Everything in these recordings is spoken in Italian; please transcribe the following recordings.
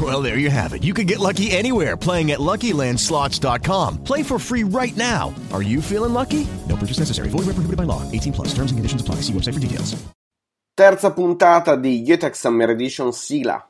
Well, there you have it. You can get lucky anywhere playing at LuckyLandSlots.com. Play for free right now. Are you feeling lucky? No purchase necessary. Void where prohibited by law. 18 plus. Terms and conditions apply. See website for details. Terza puntata di Yetex Summer Edition sigla.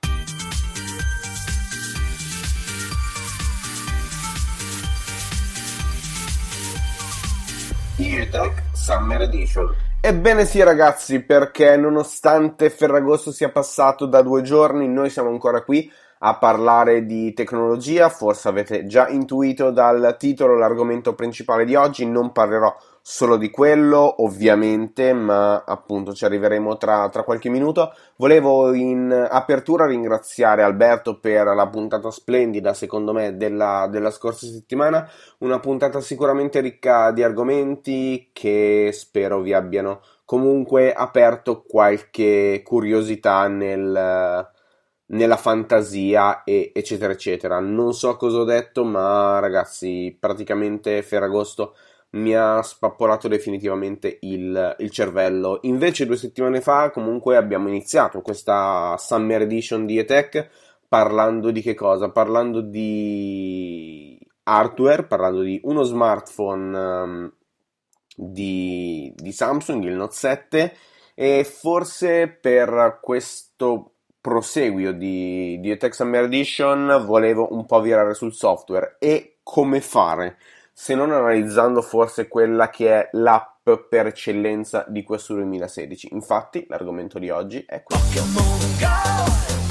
Yetex Summer Edition. Ebbene sì ragazzi, perché nonostante Ferragosto sia passato da due giorni, noi siamo ancora qui a parlare di tecnologia. Forse avete già intuito dal titolo l'argomento principale di oggi. Non parlerò solo di quello, ovviamente, ma appunto ci arriveremo tra, tra qualche minuto. Volevo in apertura ringraziare Alberto per la puntata splendida, secondo me, della, della scorsa settimana. Una puntata sicuramente ricca di argomenti che spero vi abbiano comunque aperto qualche curiosità nel nella fantasia e eccetera eccetera. Non so cosa ho detto, ma ragazzi, praticamente Ferragosto mi ha spappolato definitivamente il, il, cervello. Invece due settimane fa comunque abbiamo iniziato questa Summer Edition di ETEC parlando di che cosa? Parlando di hardware, parlando di uno smartphone um, di, di Samsung, il Note 7 e forse per questo proseguio di, di ETEC Summer Edition volevo un po' virare sul software e come fare se non analizzando forse quella che è l'app per eccellenza di questo 2016. Infatti, l'argomento di oggi è questo.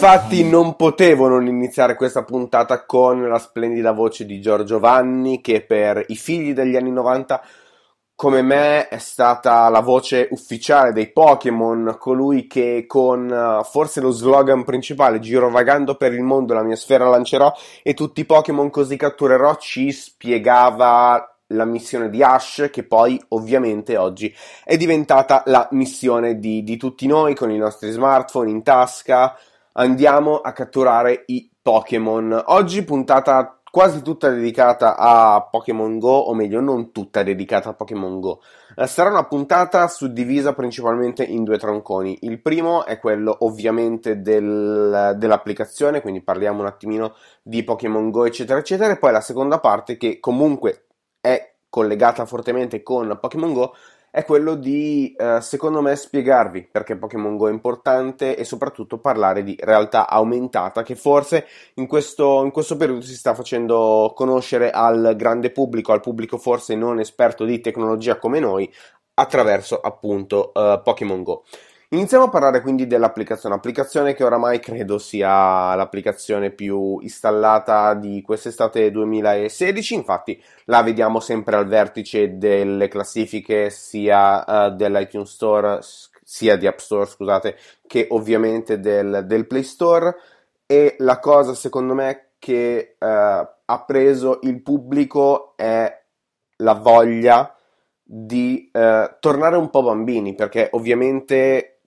Infatti non potevo non iniziare questa puntata con la splendida voce di Giorgio Vanni, che per i figli degli anni 90 come me è stata la voce ufficiale dei Pokémon, colui che con uh, forse lo slogan principale girovagando per il mondo la mia sfera lancerò e tutti i Pokémon così catturerò ci spiegava la missione di Ash che poi ovviamente oggi è diventata la missione di, di tutti noi con i nostri smartphone in tasca, andiamo a catturare i Pokémon. Oggi puntata quasi tutta dedicata a Pokémon Go, o meglio, non tutta dedicata a Pokémon Go. Eh, sarà una puntata suddivisa principalmente in due tronconi. Il primo è quello ovviamente del, dell'applicazione, quindi parliamo un attimino di Pokémon Go, eccetera, eccetera. E poi la seconda parte, che comunque è collegata fortemente con Pokémon Go, è quello di, eh, secondo me, spiegarvi perché Pokémon Go è importante e soprattutto parlare di realtà aumentata che forse in questo, in questo periodo si sta facendo conoscere al grande pubblico, al pubblico forse non esperto di tecnologia come noi, attraverso appunto uh, Pokémon Go. Iniziamo a parlare quindi dell'applicazione, applicazione che oramai credo sia l'applicazione più installata di quest'estate 2016, infatti la vediamo sempre al vertice delle classifiche sia uh, dell'iTunes Store sia di App Store, scusate, che ovviamente del, del Play Store. E la cosa secondo me che uh, ha preso il pubblico è la voglia di uh, tornare un po' bambini, perché ovviamente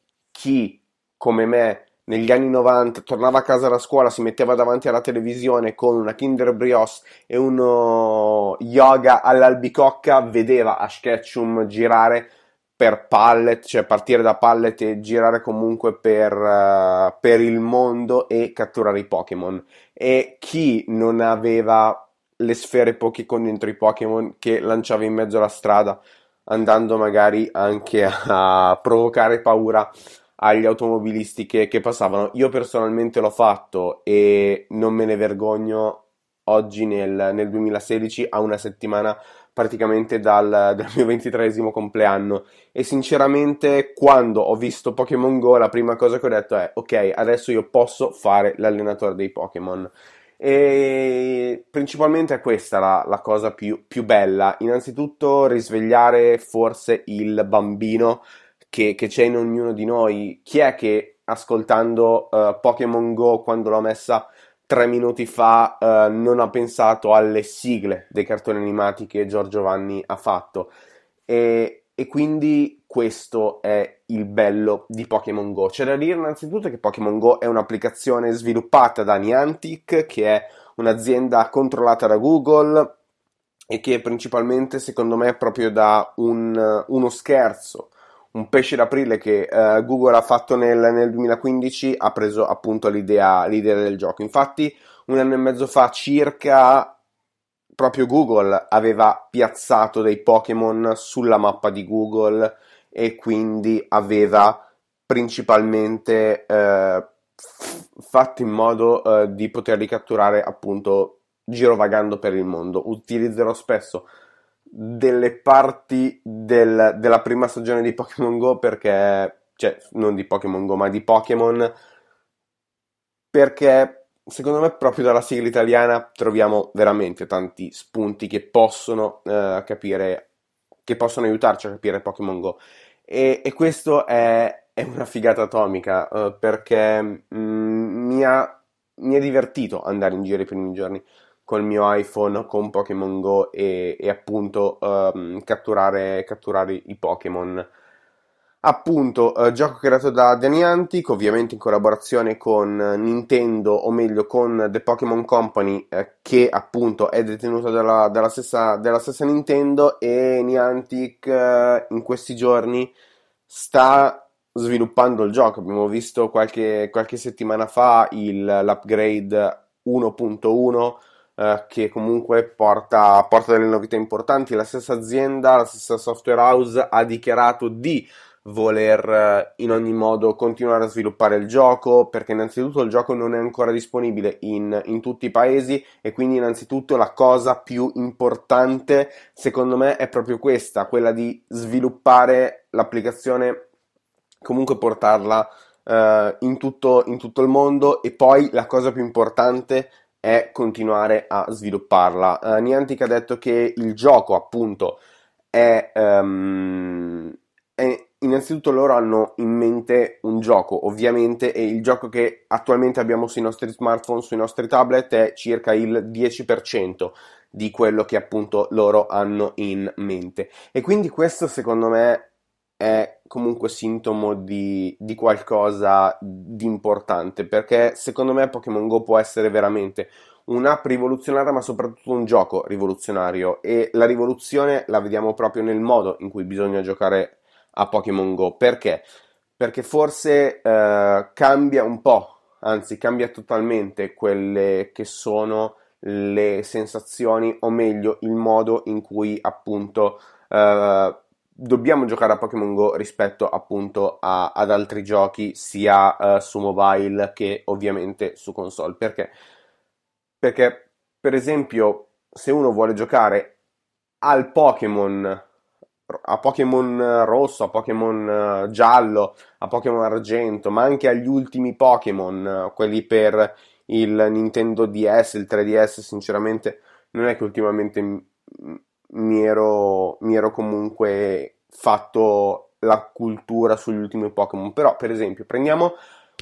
chi come me negli anni 90 tornava a casa da scuola, si metteva davanti alla televisione con una Kinder Brioche e uno yoga all'albicocca, vedeva Ash Ketchum girare per pallet, cioè partire da pallet e girare comunque per, uh, per il mondo e catturare i Pokémon. E chi non aveva le sfere Pokémon dentro i Pokémon che lanciava in mezzo alla strada, andando magari anche a provocare paura agli automobilisti che, che passavano. Io personalmente l'ho fatto e non me ne vergogno. Oggi nel, nel 2016 a una settimana praticamente dal, dal mio ventitresimo compleanno. E sinceramente quando ho visto Pokémon Go la prima cosa che ho detto è ok adesso io posso fare l'allenatore dei Pokémon. E principalmente è questa la, la cosa più, più, bella. Innanzitutto risvegliare forse il bambino che, che, c'è in ognuno di noi chi è che ascoltando uh, Pokémon Go quando l'ho messa tre minuti fa uh, non ha pensato alle sigle dei cartoni animati che Giorgio Vanni ha fatto. E, e quindi questo è il bello di Pokémon Go. C'è da dire innanzitutto che Pokémon Go è un'applicazione sviluppata da Niantic, che è un'azienda controllata da Google e che principalmente, secondo me, proprio da un, uno scherzo un pesce d'aprile che uh, Google ha fatto nel, nel, 2015 ha preso appunto l'idea, l'idea del gioco. Infatti, un anno e mezzo fa circa proprio Google aveva piazzato dei Pokémon sulla mappa di Google e quindi aveva principalmente eh, fatto in modo eh, di poterli catturare appunto girovagando per il mondo. Utilizzerò spesso delle parti del, della prima stagione di Pokémon Go perché, cioè, non di Pokémon Go, ma di Pokémon perché secondo me proprio dalla sigla italiana troviamo veramente tanti spunti che possono uh, capire, che possono aiutarci a capire Pokémon Go. E, e questo è, è, una figata atomica uh, perché mm, mi, ha, mi ha divertito andare in giro i primi giorni col mio iPhone con Pokémon Go e, e appunto um, catturare, catturare, i Pokémon. Appunto, uh, gioco creato da Niantic, ovviamente in collaborazione con Nintendo, o meglio con The Pokémon Company, eh, che appunto è detenuta dalla, dalla, stessa, dalla stessa, Nintendo e Niantic eh, in questi giorni sta sviluppando il gioco. Abbiamo visto qualche, qualche settimana fa il, l'upgrade 1.1 eh, che comunque porta, porta delle novità importanti. La stessa azienda, la stessa software house ha dichiarato di voler eh, in ogni modo continuare a sviluppare il gioco perché innanzitutto il gioco non è ancora disponibile in, in, tutti i paesi e quindi innanzitutto la cosa più importante secondo me è proprio questa, quella di sviluppare l'applicazione comunque portarla uh, in, tutto, in tutto il mondo e poi la cosa più importante è continuare a svilupparla. Uh, Niantic ha detto che il gioco, appunto, è, um, è, innanzitutto loro hanno in mente un gioco, ovviamente, e il gioco che attualmente abbiamo sui nostri smartphone, sui nostri tablet, è circa il 10% di quello che appunto loro hanno in mente. E quindi questo, secondo me, è comunque sintomo di, di, qualcosa di importante perché secondo me Pokémon Go può essere veramente un'app rivoluzionaria ma soprattutto un gioco rivoluzionario e la rivoluzione la vediamo proprio nel modo in cui bisogna giocare a Pokémon Go perché? Perché forse eh, cambia un po', anzi cambia totalmente quelle che sono le sensazioni o meglio il modo in cui appunto eh, dobbiamo giocare a Pokémon Go rispetto appunto a, ad altri giochi sia uh, su mobile che ovviamente su console. Perché? Perché per esempio se uno vuole giocare al Pokémon a Pokémon rosso, a Pokémon giallo, a Pokémon argento, ma anche agli ultimi Pokémon, quelli per il Nintendo DS, il 3DS, sinceramente non è che ultimamente mi ero, mi ero comunque fatto la cultura sugli ultimi Pokémon. Però, per esempio, prendiamo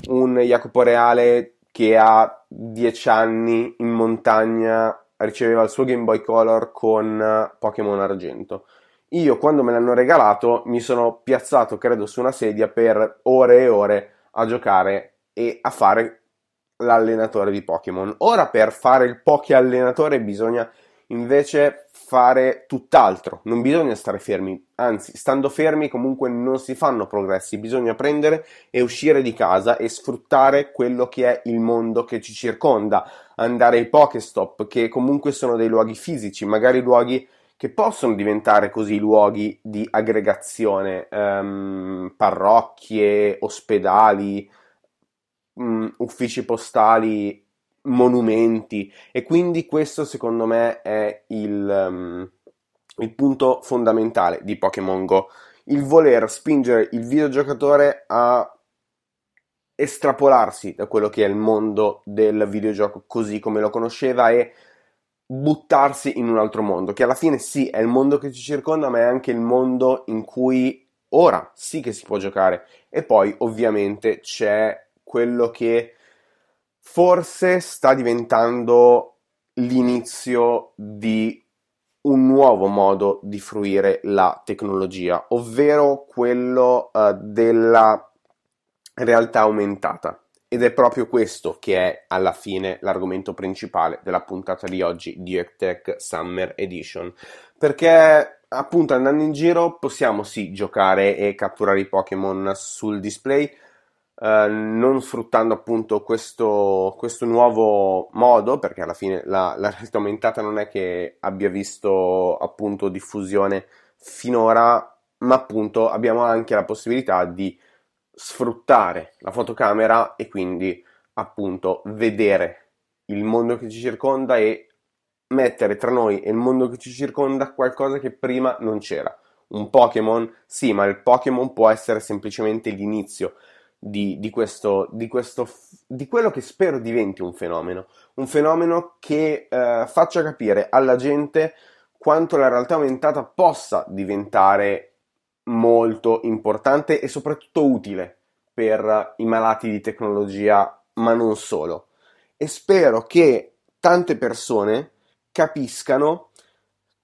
un Jacopo Reale che a 10 anni in montagna riceveva il suo Game Boy Color con Pokémon Argento. Io, quando me l'hanno regalato, mi sono piazzato, credo, su una sedia per ore e ore a giocare e a fare l'allenatore di Pokémon. Ora per fare il Poké allenatore bisogna invece fare tutt'altro, non bisogna stare fermi, anzi, stando fermi comunque non si fanno progressi, bisogna prendere e uscire di casa e sfruttare quello che è il mondo che ci circonda, andare ai Pokéstop, che comunque sono dei luoghi fisici, magari luoghi che possono diventare così luoghi di aggregazione, um, parrocchie, ospedali, um, uffici postali monumenti e quindi questo secondo me è il, um, il punto fondamentale di Pokémon Go, il voler spingere il videogiocatore a estrapolarsi da quello che è il mondo del videogioco così come lo conosceva e buttarsi in un altro mondo, che alla fine sì è il mondo che ci circonda, ma è anche il mondo in cui ora sì che si può giocare. E poi ovviamente c'è quello che forse sta diventando l'inizio di un nuovo modo di fruire la tecnologia, ovvero quello uh, della realtà aumentata. Ed è proprio questo che è alla fine l'argomento principale della puntata di oggi di ECTech Summer Edition. Perché appunto andando in giro possiamo sì giocare e catturare i Pokémon sul display, eh, non sfruttando appunto questo, questo, nuovo modo, perché alla fine la, la, realtà aumentata non è che abbia visto appunto diffusione finora, ma appunto abbiamo anche la possibilità di sfruttare la fotocamera e quindi appunto vedere il mondo che ci circonda e mettere tra noi e il mondo che ci circonda qualcosa che prima non c'era. Un Pokémon, sì, ma il Pokémon può essere semplicemente l'inizio di, di, questo, di, questo, di quello che spero diventi un fenomeno, un fenomeno che eh, faccia capire alla gente quanto la realtà aumentata possa diventare molto importante e soprattutto utile per i malati di tecnologia, ma non solo. E spero che tante persone capiscano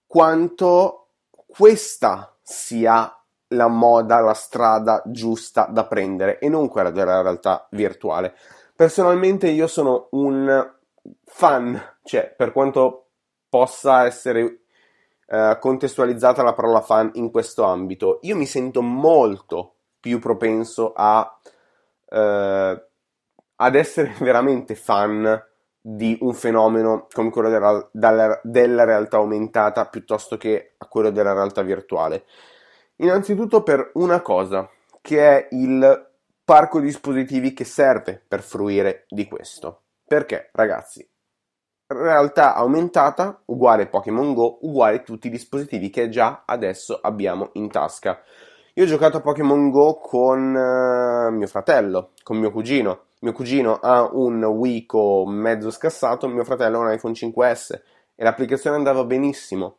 quanto questa sia la moda, la strada giusta da prendere e non quella della realtà virtuale. Personalmente io sono un fan, cioè per quanto possa essere eh, contestualizzata la parola fan in questo ambito, io mi sento molto più propenso a eh, ad essere veramente fan di un fenomeno come quello della, della, realtà aumentata piuttosto che a quello della realtà virtuale. Innanzitutto per una cosa, che è il parco dispositivi che serve per fruire di questo. Perché, ragazzi, realtà aumentata uguale Pokémon Go uguale tutti i dispositivi che già adesso abbiamo in tasca. Io ho giocato a Pokémon Go con uh, mio fratello, con mio cugino. Mio cugino ha un Wiko mezzo scassato, mio fratello ha un iPhone 5S e l'applicazione andava benissimo.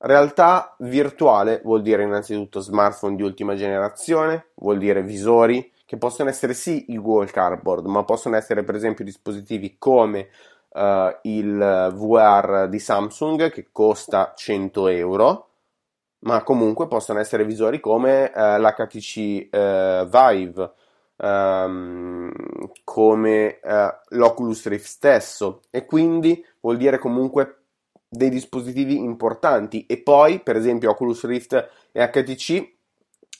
Realtà virtuale vuol dire innanzitutto smartphone di ultima generazione, vuol dire visori che possono essere sì il Google Cardboard, ma possono essere per esempio dispositivi come uh, il VR di Samsung che costa 100 euro, ma comunque possono essere visori come uh, l'HTC uh, Vive, um, come l'Oculus Rift stesso. E quindi vuol dire comunque dei dispositivi importanti. E poi per esempio Oculus Rift e HTC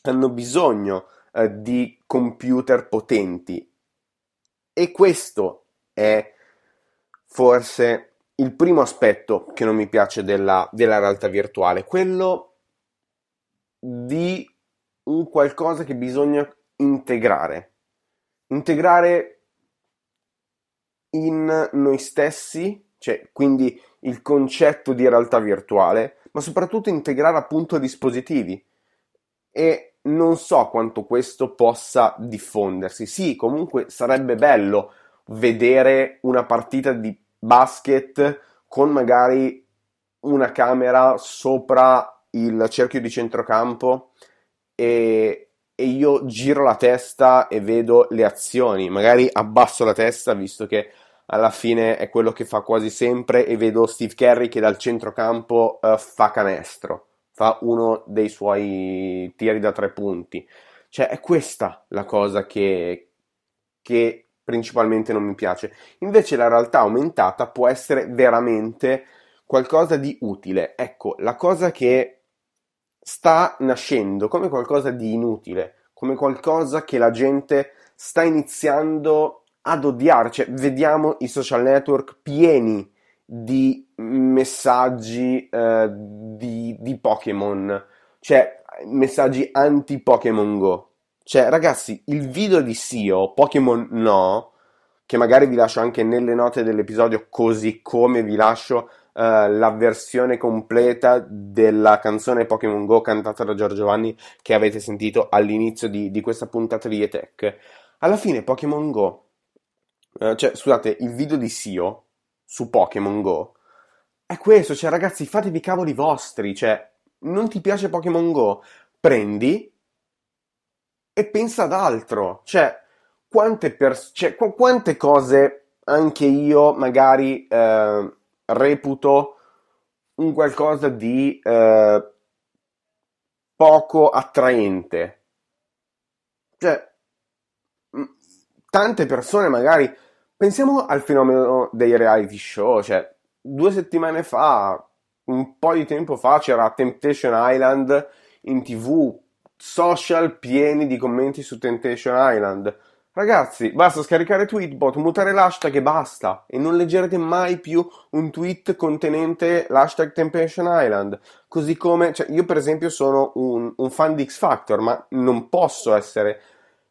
hanno bisogno eh, di computer potenti. E questo è forse il primo aspetto che non mi piace della, della realtà virtuale, quello di un qualcosa che bisogna integrare, integrare in noi stessi, cioè quindi il concetto di realtà virtuale, ma soprattutto integrare appunto dispositivi. E non so quanto questo possa diffondersi. Sì, comunque sarebbe bello vedere una partita di basket con magari una camera sopra il cerchio di centrocampo e, e io giro la testa e vedo le azioni, magari abbasso la testa visto che alla fine è quello che fa quasi sempre e vedo Steve Kerry che dal centrocampo uh, fa canestro, fa uno dei suoi tiri da tre punti. Cioè è questa la cosa che, che principalmente non mi piace. Invece la realtà aumentata può essere veramente qualcosa di utile. Ecco, la cosa che sta nascendo come qualcosa di inutile, come qualcosa che la gente sta iniziando ad odiare. Cioè, vediamo i social network pieni di messaggi eh, di, di Pokémon, cioè messaggi anti-Pokémon Go. Cioè, ragazzi, il video di Sio, Pokémon no, che magari vi lascio anche nelle note dell'episodio, così come vi lascio uh, la versione completa della canzone Pokémon Go cantata da Giorgio Vanni che avete sentito all'inizio di, di questa puntata di E-Tech. Alla fine Pokémon Go, uh, cioè scusate, il video di Sio su Pokémon Go è questo, cioè ragazzi fatevi cavoli vostri, cioè non ti piace Pokémon Go, prendi e pensa ad altro, cioè quante, pers- cioè, qu- quante cose anche io magari eh, reputo un qualcosa di eh, poco attraente. Cioè, tante persone magari... Pensiamo al fenomeno dei reality show, cioè, due settimane fa, un po' di tempo fa, c'era Temptation Island in tv, social pieni di commenti su Temptation Island Ragazzi, basta scaricare Tweetbot, mutare l'hashtag e basta. E non leggerete mai più un tweet contenente l'hashtag Temptation Island. Così come, cioè, io per esempio sono un, un fan di X Factor, ma non posso essere,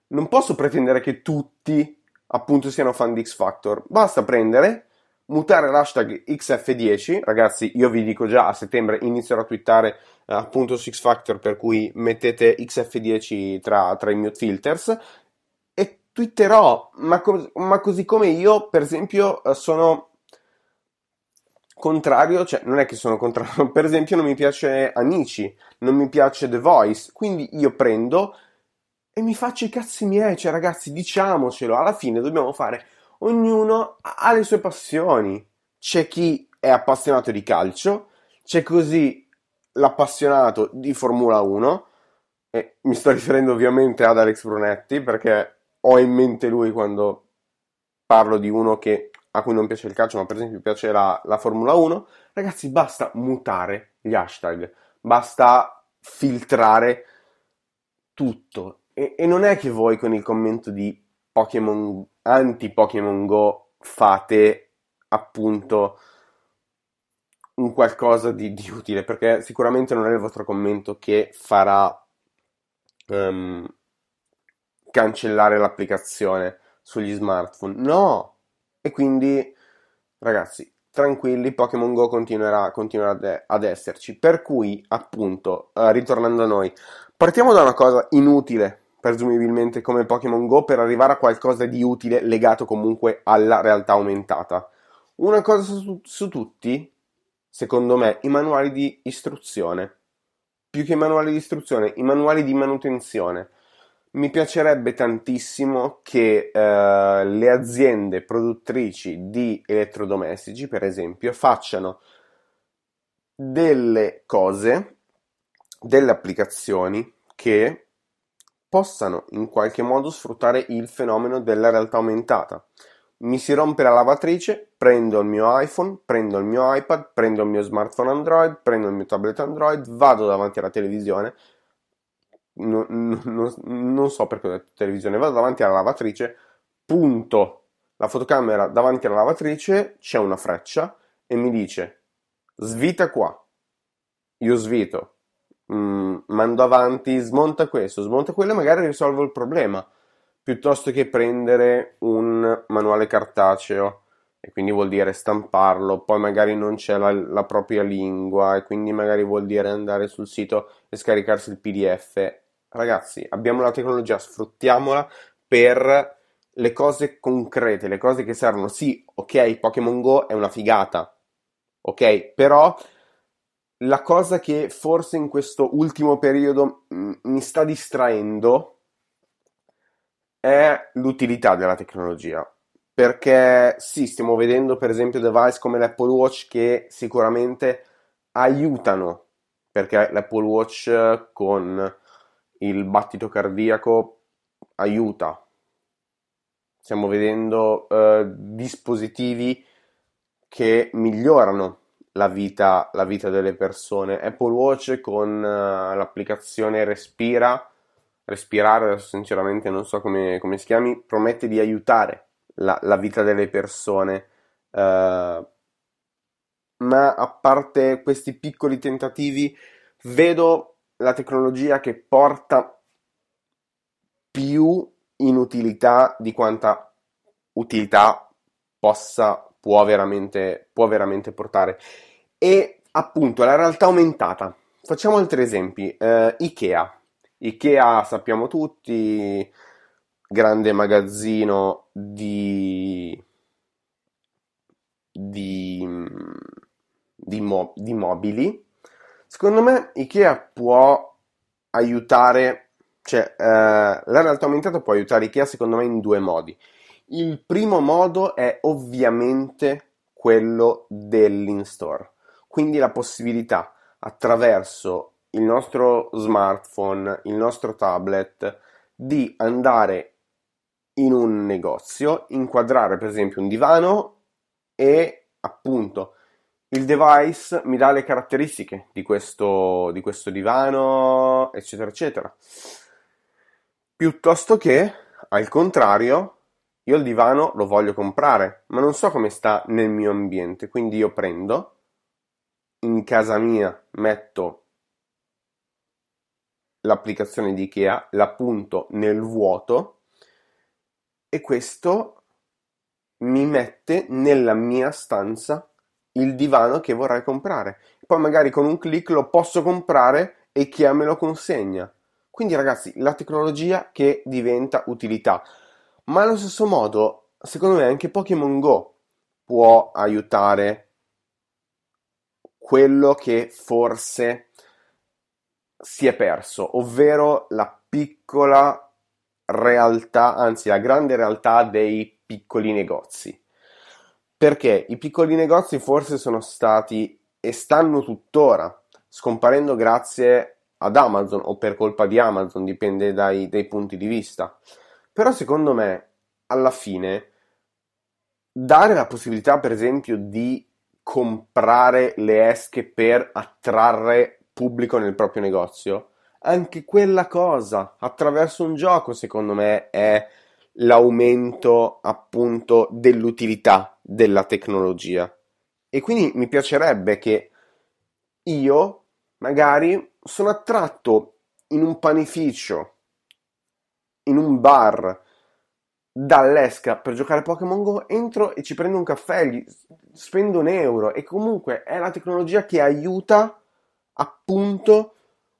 non posso pretendere che tutti appunto siano fan di X Factor. Basta prendere, mutare l'hashtag XF10. Ragazzi, io vi dico già a settembre inizierò a twittare eh, appunto su X Factor, per cui mettete XF10 tra, tra i mute filters twitterò, ma, co- ma, così come io, per esempio, eh, sono contrario, cioè non è che sono contrario, per esempio non mi piace Amici, non mi piace The Voice, quindi io prendo e mi faccio i cazzi miei, cioè ragazzi, diciamocelo, alla fine dobbiamo fare, ognuno ha le sue passioni, c'è chi è appassionato di calcio, c'è così l'appassionato di Formula 1, e mi sto riferendo ovviamente ad Alex Brunetti perché ho in mente lui quando parlo di uno che, a cui non piace il calcio, ma per esempio piace la, la Formula 1, ragazzi, basta mutare gli hashtag, basta filtrare tutto. E, e non è che voi con il commento di Pokémon anti-Pokémon Go fate appunto un qualcosa di, di, utile, perché sicuramente non è il vostro commento che farà um, cancellare l'applicazione sugli smartphone. No! E quindi, ragazzi, tranquilli, Pokémon Go continuerà, continuerà ad esserci. Per cui, appunto, uh, ritornando a noi, partiamo da una cosa inutile, presumibilmente come Pokémon Go, per arrivare a qualcosa di utile legato comunque alla realtà aumentata. Una cosa su, su tutti, secondo me, i manuali di istruzione. Più che i manuali di istruzione, i manuali di manutenzione mi piacerebbe tantissimo che eh, le aziende produttrici di elettrodomestici, per esempio, facciano delle cose, delle applicazioni che possano in qualche modo sfruttare il fenomeno della realtà aumentata. Mi si rompe la lavatrice, prendo il mio iPhone, prendo il mio iPad, prendo il mio smartphone Android, prendo il mio tablet Android, vado davanti alla televisione, non, non, non so perché ho detto televisione, vado davanti alla lavatrice, punto la fotocamera davanti alla lavatrice, c'è una freccia e mi dice svita qua. Io svito, mm, mando avanti, smonta questo, smonta quello e magari risolvo il problema, piuttosto che prendere un manuale cartaceo e quindi vuol dire stamparlo, poi magari non c'è la, la propria lingua e quindi magari vuol dire andare sul sito e scaricarsi il PDF ragazzi, abbiamo la tecnologia, sfruttiamola per le cose concrete, le cose che servono. Sì, ok, Pokémon Go è una figata, ok, però la cosa che forse in questo ultimo periodo mi sta distraendo è l'utilità della tecnologia. Perché sì, stiamo vedendo per esempio device come l'Apple Watch che sicuramente aiutano, perché l'Apple Watch con il battito cardiaco aiuta. stiamo vedendo eh, dispositivi che migliorano la vita, la vita delle persone. Apple Watch con uh, l'applicazione Respira, respirare, sinceramente non so come, come si chiami, promette di aiutare la, la vita delle persone. Uh, ma a parte questi piccoli tentativi, vedo la tecnologia che porta più inutilità di quanta utilità possa, può veramente, può veramente portare. E appunto la realtà aumentata. Facciamo altri esempi. Uh, Ikea. Ikea sappiamo tutti, grande magazzino di, di, di, mo- di mobili. Secondo me Ikea può aiutare, cioè uh, la realtà aumentata può aiutare Ikea secondo me in due modi. Il primo modo è ovviamente quello dell'in-store quindi la possibilità attraverso il nostro smartphone, il nostro tablet, di andare in un negozio, inquadrare per esempio un divano e appunto il device mi dà le caratteristiche di questo, di questo divano, eccetera, eccetera. Piuttosto che, al contrario, io il divano lo voglio comprare, ma non so come sta nel mio ambiente, quindi io prendo in casa mia metto l'applicazione di Ikea, la punto nel vuoto e questo mi mette nella mia stanza il divano che vorrei comprare. Poi magari con un clic lo posso comprare e Ikea me lo consegna. Quindi ragazzi, la tecnologia che diventa utilità. Ma allo stesso modo, secondo me anche Pokémon Go può aiutare quello che forse si è perso, ovvero la piccola realtà, anzi la grande realtà dei piccoli negozi. Perché i piccoli negozi forse sono stati e stanno tuttora scomparendo grazie ad Amazon o per colpa di Amazon, dipende dai, dai punti di vista. Però secondo me, alla fine, dare la possibilità, per esempio, di comprare le esche per attrarre pubblico nel proprio negozio. Anche quella cosa, attraverso un gioco, secondo me, è l'aumento appunto dell'utilità della tecnologia. E quindi mi piacerebbe che io magari sono attratto in un panificio, in un bar, dall'esca per giocare a Pokémon Go, entro e ci prendo un caffè, gli spendo un euro e comunque è la tecnologia che aiuta appunto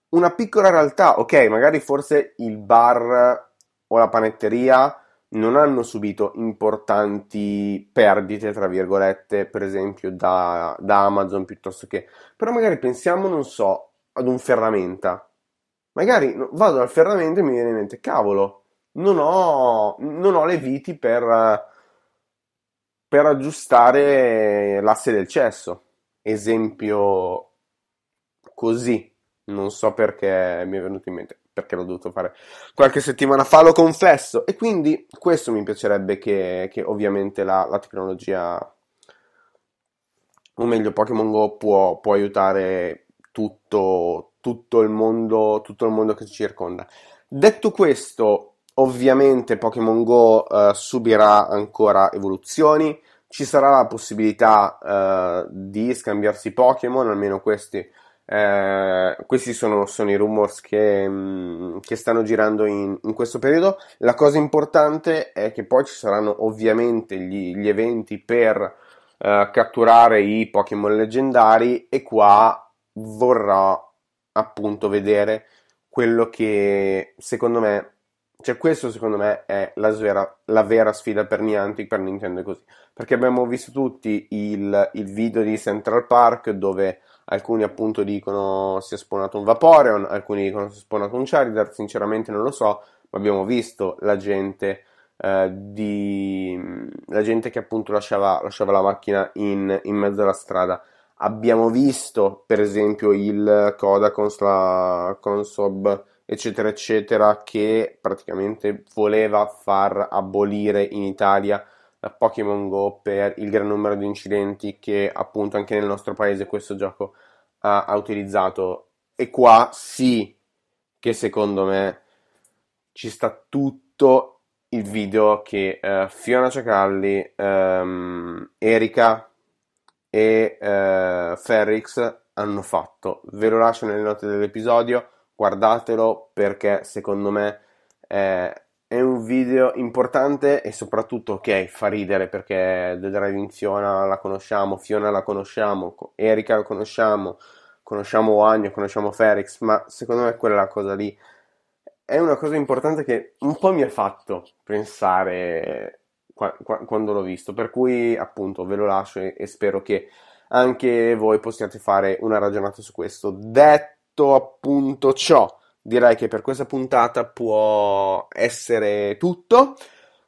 una piccola realtà. Ok, magari forse il bar o la panetteria non hanno subito importanti perdite, tra virgolette, per esempio da, da Amazon piuttosto che... Però magari pensiamo, non so, ad un ferramenta. Magari vado al ferramenta e mi viene in mente, cavolo, non ho, non ho le viti per, per aggiustare l'asse del cesso. Esempio così, non so perché mi è venuto in mente, perché l'ho dovuto fare qualche settimana fa, lo confesso. E quindi questo mi piacerebbe che, che ovviamente la, la, tecnologia, o meglio Pokémon Go può, può aiutare tutto, tutto, il mondo, tutto il mondo che ci circonda. Detto questo, Ovviamente Pokémon Go uh, subirà ancora evoluzioni, ci sarà la possibilità uh, di scambiarsi Pokémon, almeno questi, uh, questi sono, sono, i rumors che, um, che stanno girando in, in, questo periodo. La cosa importante è che poi ci saranno ovviamente gli, gli eventi per catturare i Pokémon leggendari e qua vorrà appunto vedere quello che secondo me cioè, questo secondo me è la vera, la vera sfida per Niantic, per Nintendo così. Perché abbiamo visto tutti il, il, video di Central Park dove alcuni appunto dicono si è spawnato un Vaporeon, alcuni dicono si è spawnato un Charizard, sinceramente non lo so, ma abbiamo visto la gente, eh, di, la gente che appunto lasciava, lasciava la macchina in, in, mezzo alla strada. Abbiamo visto per esempio il Koda con, Sla, con Sob eccetera, eccetera, che praticamente voleva far abolire in Italia Pokémon Go per il gran numero di incidenti che appunto anche nel nostro paese questo gioco ha, ha utilizzato. E qua sì che secondo me ci sta tutto il video che uh, Fiona Ciacalli, um, Erika e uh, Ferrix hanno fatto. Ve lo lascio nelle note dell'episodio, guardatelo perché secondo me è, è un video importante e soprattutto ok, fa ridere perché The Driving Fiona la conosciamo, Fiona la conosciamo, Erika la conosciamo, conosciamo Wagno, conosciamo Ferrix, ma secondo me quella cosa lì è una cosa importante che un po' mi ha fatto pensare qua, qua, quando l'ho visto, per cui appunto ve lo lascio e, e, spero che anche voi possiate fare una ragionata su questo. Detto appunto ciò, direi che per questa puntata può essere tutto.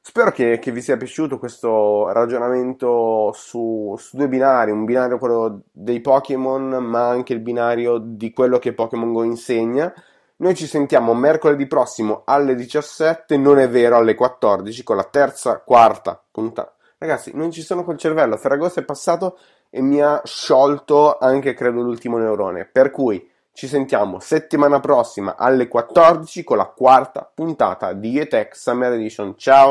Spero che, che vi sia piaciuto questo ragionamento su, su, due binari, un binario quello dei Pokémon, ma anche il binario di quello che Pokémon Go insegna. Noi ci sentiamo mercoledì prossimo alle 17, non è vero, alle 14 con la terza, quarta puntata. Ragazzi, non ci sono col cervello. Ferragosto è passato e mi ha sciolto anche, credo, l'ultimo neurone. Per cui ci sentiamo settimana prossima alle 14 con la quarta puntata di ETEC Summer Edition. Ciao!